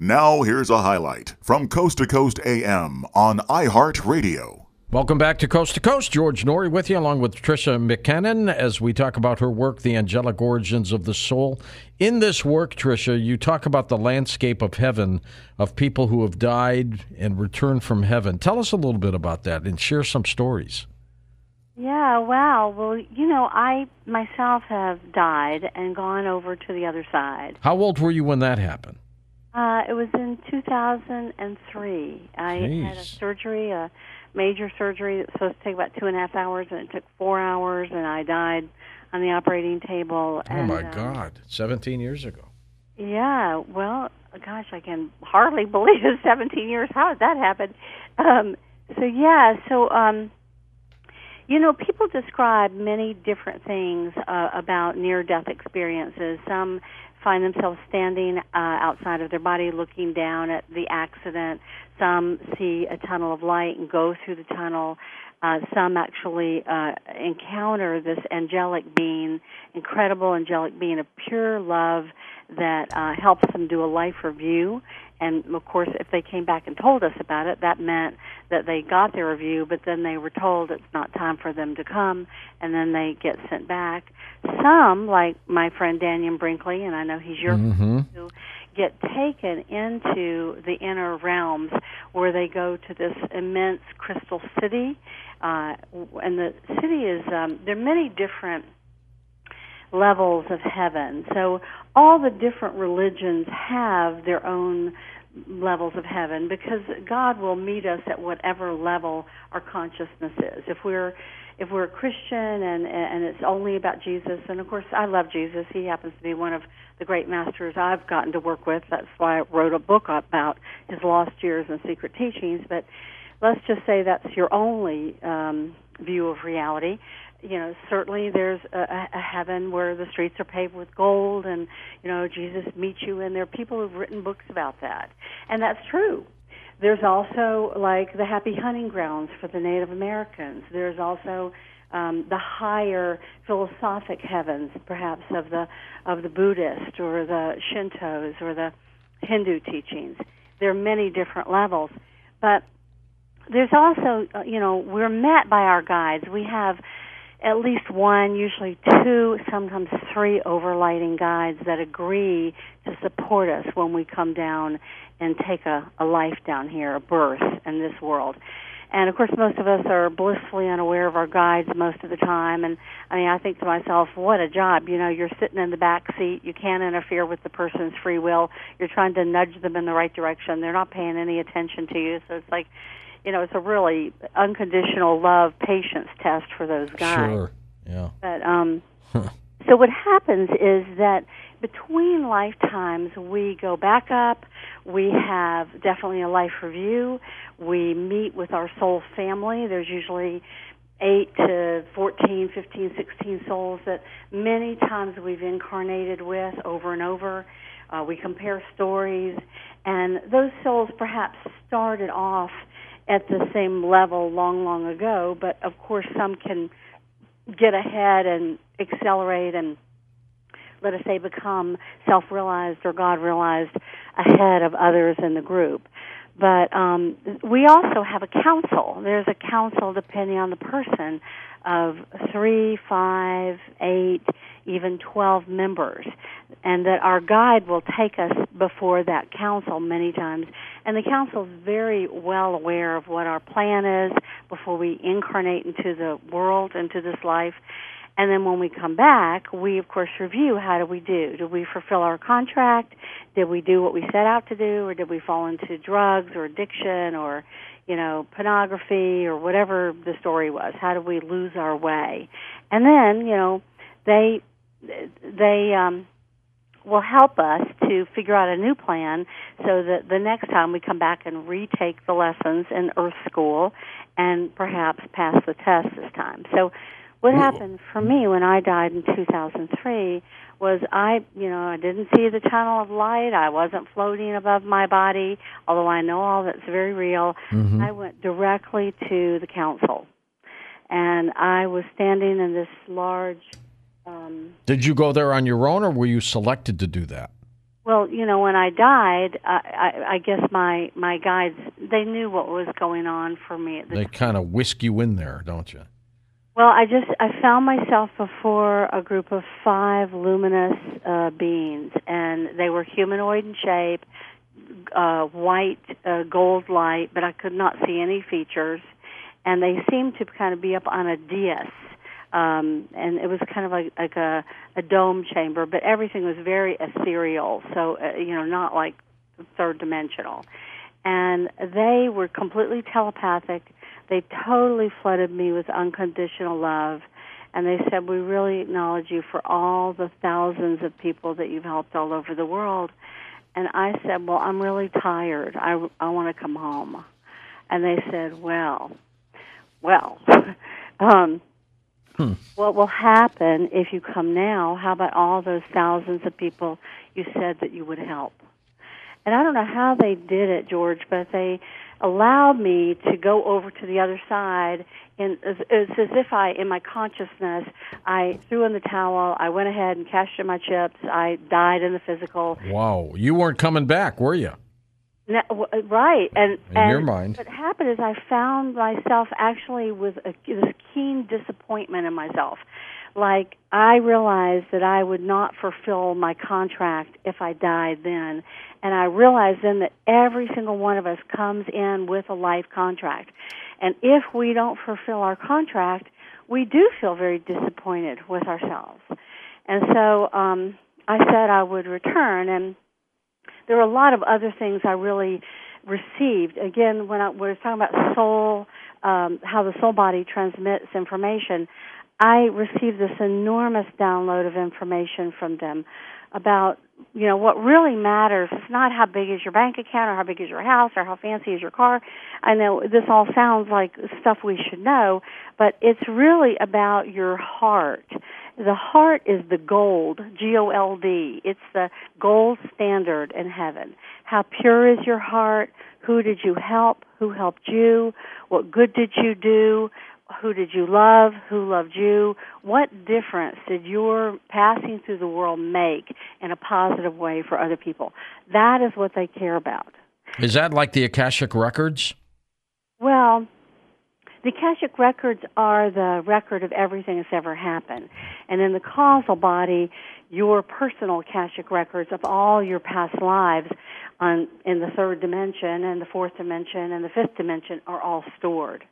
Now, here's a highlight from Coast to Coast AM on iHeartRadio. Welcome back to Coast to Coast. George Noory with you, along with Tricia McCannon, as we talk about her work, The Angelic Origins of the Soul. In this work, Tricia, you talk about the landscape of heaven, of people who have died and returned from heaven. Tell us a little bit about that and share some stories. Yeah, wow. Well, you know, I myself have died and gone over to the other side. How old were you when that happened? Uh, it was in 2003. I Jeez. had a surgery, a major surgery that was supposed to take about two and a half hours, and it took four hours, and I died on the operating table. Oh, and, my um, God. 17 years ago. Yeah, well, gosh, I can hardly believe it's 17 years. How did that happen? Um, so yeah, so um, you know, people describe many different things uh, about near-death experiences. Some find themselves standing uh, outside of their body, looking down at the accident. Some see a tunnel of light and go through the tunnel. Uh, some actually uh, encounter this angelic being, incredible angelic being of pure love that uh, helps them do a life review. And of course, if they came back and told us about it, that meant that they got their review, but then they were told it's not time for them to come, and then they get sent back. Some, like my friend Dannion Brinkley, and I know he's your Mm-hmm. who get taken into the inner realms where they go to this immense crystal city uh, and the city is um, there are many different levels of heaven so all the different religions have their own levels of heaven because God will meet us at whatever level our consciousness is if we're if we're a Christian and and it's only about Jesus, and of course I love Jesus. He happens to be one of the great masters I've gotten to work with. That's why I wrote a book about his lost years and secret teachings. But let's just say that's your only um, view of reality. You know, certainly there's a, a heaven where the streets are paved with gold, and you know Jesus meets you, and there are people who've written books about that, and that's true. There's also like the happy hunting grounds for the Native Americans. There's also um, the higher philosophic heavens, perhaps of the of the Buddhist or the Shintos or the Hindu teachings. There are many different levels, but there's also uh, you know we're met by our guides. We have at least one, usually two, sometimes three overlighting guides that agree to support us when we come down and take a, a life down here, a birth in this world. And of course, most of us are blissfully unaware of our guides most of the time. And I mean, I think to myself, what a job. You know, you're sitting in the back seat. You can't interfere with the person's free will. You're trying to nudge them in the right direction. They're not paying any attention to you. So it's like, you know, it's a really unconditional love patience test for those guys. Sure. Yeah. But um, so what happens is that between lifetimes, we go back up. We have definitely a life review. We meet with our soul family. There's usually eight to 14, 15, 16 souls that many times we've incarnated with over and over. Uh, we compare stories, and those souls perhaps started off at the same level long, long ago, but of course some can get ahead and accelerate and let us say become self-realized or God-realized ahead of others in the group. But um, we also have a council. There's a council depending on the person of three, five, eight, even twelve members, and that our guide will take us before that council many times. And the council is very well aware of what our plan is before we incarnate into the world, into this life. And then when we come back, we of course review how did we do? Did we fulfill our contract? Did we do what we set out to do, or did we fall into drugs or addiction or, you know, pornography or whatever the story was? How did we lose our way? And then, you know, they they um, will help us to figure out a new plan so that the next time we come back and retake the lessons in Earth School and perhaps pass the test this time. So what happened for me when I died in 2003 was I, you know, I didn't see the tunnel of light. I wasn't floating above my body, although I know all that's very real. Mm-hmm. I went directly to the council. And I was standing in this large um Did you go there on your own, or were you selected to do that? Well, you know, when I died, I, I, I guess my my guides they knew what was going on for me at the They kind of whisk you in there, don't you? Well, I just I found myself before a group of five luminous uh, beings, and they were humanoid in shape, uh, white uh, gold light, but I could not see any features, and they seemed to kind of be up on a dais, um, and it was kind of like like a, a dome chamber, but everything was very ethereal, so uh, you know not like third dimensional, and they were completely telepathic they totally flooded me with unconditional love. And they said, We really acknowledge you for all the thousands of people that you've helped all over the world. And I said, Well, I'm really tired. I, I want to come home. And they said, Well, well, um, hmm. what will happen if you come now? How about all those thousands of people you said that you would help? And I don't know how they did it, George, but they allowed me to go over to the other side and it's as if I, in my consciousness, I threw in the towel. I went ahead and cashed in my chips. I died in the physical. Wow, you weren't coming back, were you? No, right, and in and your mind, what happened is I found myself actually with a, this keen disappointment in myself. Like I realized that I would not fulfill my contract if I died then, and I realized then that every single one of us comes in with a life contract. And if we don't fulfill our contract, we do feel very disappointed with ourselves. And so um, I said I would return, and there were a lot of other things I really received. Again, when I, was talking about soul, um, how the soul body transmits information, I received this enormous download of information from them about you know what really matters. Is not how big is your bank account or how big is your house or how fancy is your car. I know this all sounds like stuff we should know but it's really about your heart the heart is the gold g o l d it's the gold standard in heaven how pure is your heart who did you help who helped you what good did you do who did you love? Who loved you? What difference did your passing through the world make in a positive way for other people? That is what they care about. Is that like the Akashic Records? Well, the Akashic Records are the record of everything that's ever happened. And in the causal body, your personal Akashic records of all your past lives on in the third dimension and the fourth dimension and the fifth dimension are all stored.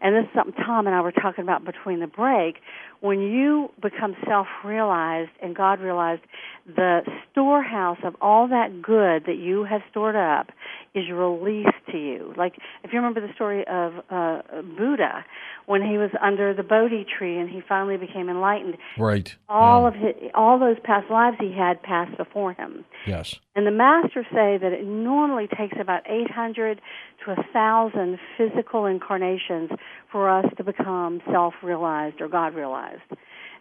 And this is something Tom and I were talking about between the break. When you become self realized and God realized, the storehouse of all that good that you have stored up is released to you. Like, if you remember the story of uh, Buddha, when he was under the Bodhi tree and he finally became enlightened. Right. All yeah. of his, all those past lives he had passed before him. Yes. And the masters say that it normally takes about 800 to a 1,000 physical incarnations for us to become self-realized or God-realized.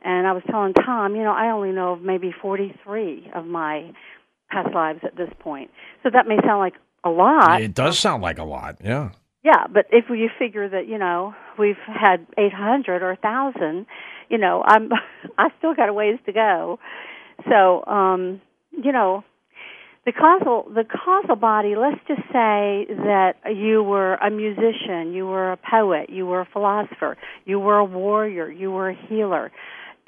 And I was telling Tom, you know, I only know of maybe 43 of my past lives at this point. So that may sound like a lot. It does sound like a lot, yeah. Yeah, but if you figure that, you know, we've had 800 or 1,000, you know, I'm I still got a ways to go. So, um, you know, the causal the causal body let's just say that you were a musician you were a poet you were a philosopher you were a warrior you were a healer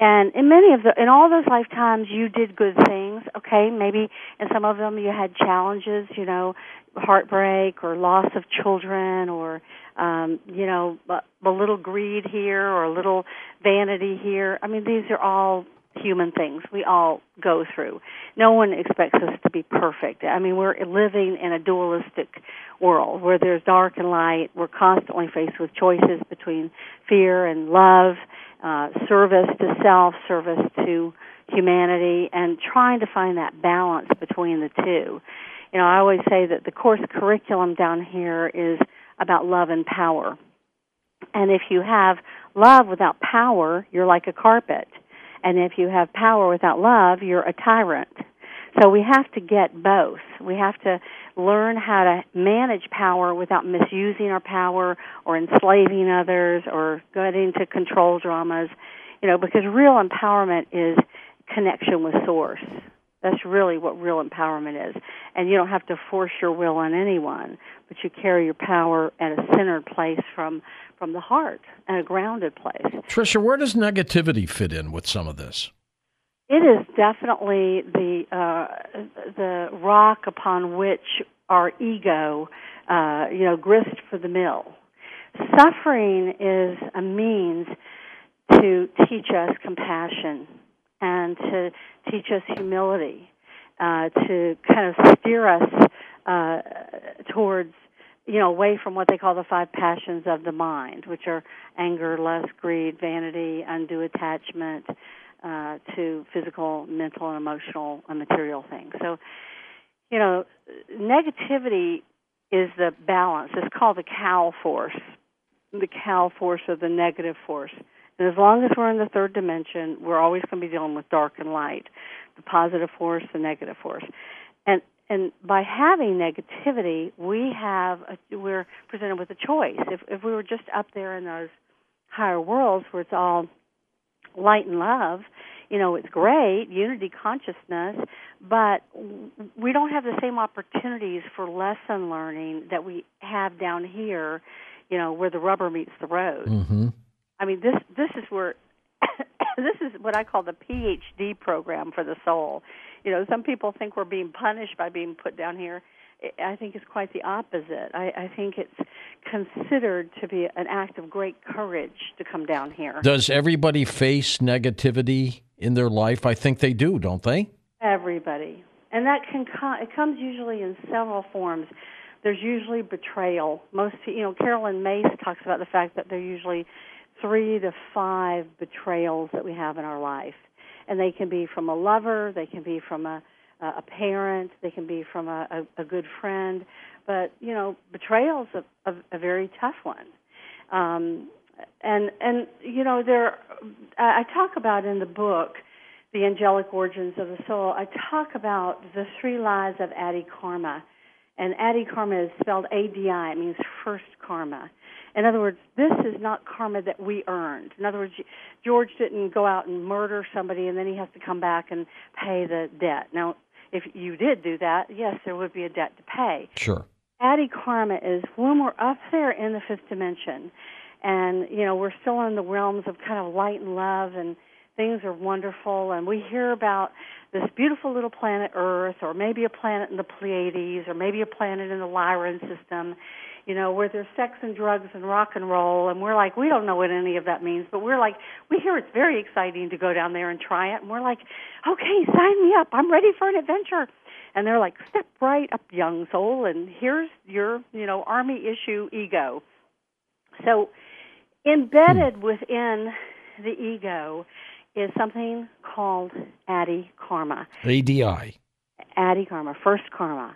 and in many of the in all those lifetimes you did good things okay? Maybe in some of them you had challenges you know heartbreak or loss of children or um you know a, a little greed here or a little vanity here. I mean these are all human things we all go through no one expects us to be perfect i mean we're living in a dualistic world where there's dark and light we're constantly faced with choices between fear and love uh, service to self, service to humanity, and trying to find that balance between the two. You know, I always say that the course curriculum down here is about love and power. And if you have love without power, you're like a carpet. And if you have power without love, you're a tyrant. So we have to get both. We have to learn how to manage power without misusing our power or enslaving others or getting into control dramas. You know, because real empowerment is connection with source. That's really what real empowerment is. And you don't have to force your will on anyone, but you carry your power at a centered place from from the heart and a grounded place. Tricia, where does negativity fit in with some of this? It is definitely the uh, the rock upon which our ego, uh, you know, grist for the mill. Suffering is a means to teach us compassion and to teach us humility, uh, to kind of steer us uh, towards, you know, away from what they call the five passions of the mind, which are anger, lust, greed, vanity, undue attachment uh, to physical, mental, and emotional and material things. So, you know, negativity is the balance. It's called the cow force, the cow force or the negative force. And as long as we're in the third dimension, we're always going to be dealing with dark and light, the positive force, the negative force. And and by having negativity, we have a, we're presented with a choice. If if we were just up there in those higher worlds where it's all light and love, you know, it's great, unity consciousness, but we don't have the same opportunities for lesson learning that we have down here, you know, where the rubber meets the road. Mm-hmm. I mean, this this is where this is what I call the PhD program for the soul. You know, some people think we're being punished by being put down here. I think it's quite the opposite. I, I think it's considered to be an act of great courage to come down here. Does everybody face negativity in their life? I think they do, don't they? Everybody, and that can come. It comes usually in several forms. There's usually betrayal. Most, you know, Caroline Myss talks about the fact that there usually three to five betrayals that we have in our life. And they can be from a lover, they can be from a, a parent, they can be from a, a, a good friend. But, you know, betrayal is a, a, a very tough one. Um, and, and, you know, there, I talk about in the book, The Angelic Origins of the Soul, I talk about the three lies of Adi Karma. And Adi Karma is spelled A-D-I, it means first karma. In other words, this is not karma that we earned. In other words, George didn't go out and murder somebody and then he has to come back and pay the debt. Now, if you did do that, yes, there would be a debt to pay. Sure. Adi karma is when we're up there in the fifth dimension and, you know, we're still in the realms of kind of light and love and things are wonderful and we hear about this beautiful little planet Earth or maybe a planet in the Pleiades or maybe a planet in the Lyran system you know, where there's sex and drugs and rock and roll, and we're like, we don't know what any of that means, but we're like, we hear it's very exciting to go down there and try it, and we're like, okay, sign me up, I'm ready for an adventure. And they're like, step right up, young soul, and here's your, you know, army issue ego. So, embedded within the ego is something called Adi Karma. ADI. Adi Karma, first karma.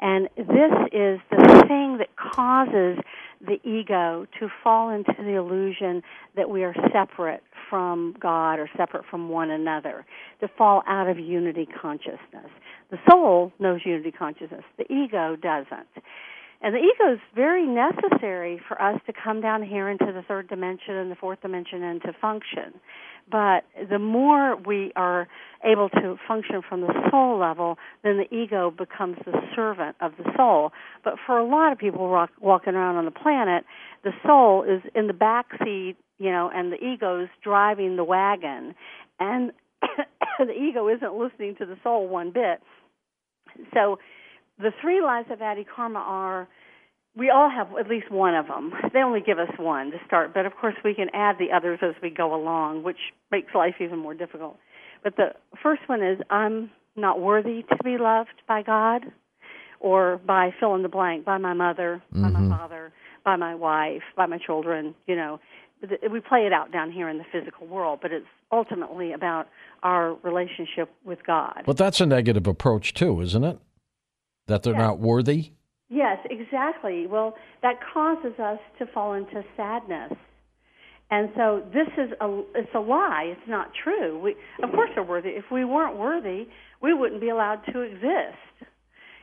And this is the thing that causes the ego to fall into the illusion that we are separate from God or separate from one another, to fall out of unity consciousness. The soul knows unity consciousness, the ego doesn't. And the ego is very necessary for us to come down here into the third dimension and the fourth dimension and to function. But the more we are able to function from the soul level, then the ego becomes the servant of the soul. But for a lot of people rock, walking around on the planet, the soul is in the back seat, you know, and the ego's driving the wagon. And the ego isn't listening to the soul one bit. So the three lies of Adi Karma are we all have at least one of them. They only give us one to start, but of course we can add the others as we go along, which makes life even more difficult. But the first one is I'm not worthy to be loved by God or by fill in the blank, by my mother, mm-hmm. by my mm-hmm. father, by my wife, by my children, you know. We play it out down here in the physical world, but it's ultimately about our relationship with God. But that's a negative approach too, isn't it? That they're yeah. not worthy? Yes, exactly. Well, that causes us to fall into sadness. And so this is a it's a lie. It's not true. We of course are worthy. If we weren't worthy, we wouldn't be allowed to exist.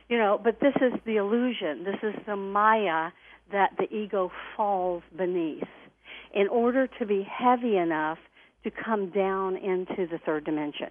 You know, but this is the illusion. This is the maya that the ego falls beneath in order to be heavy enough to come down into the third dimension.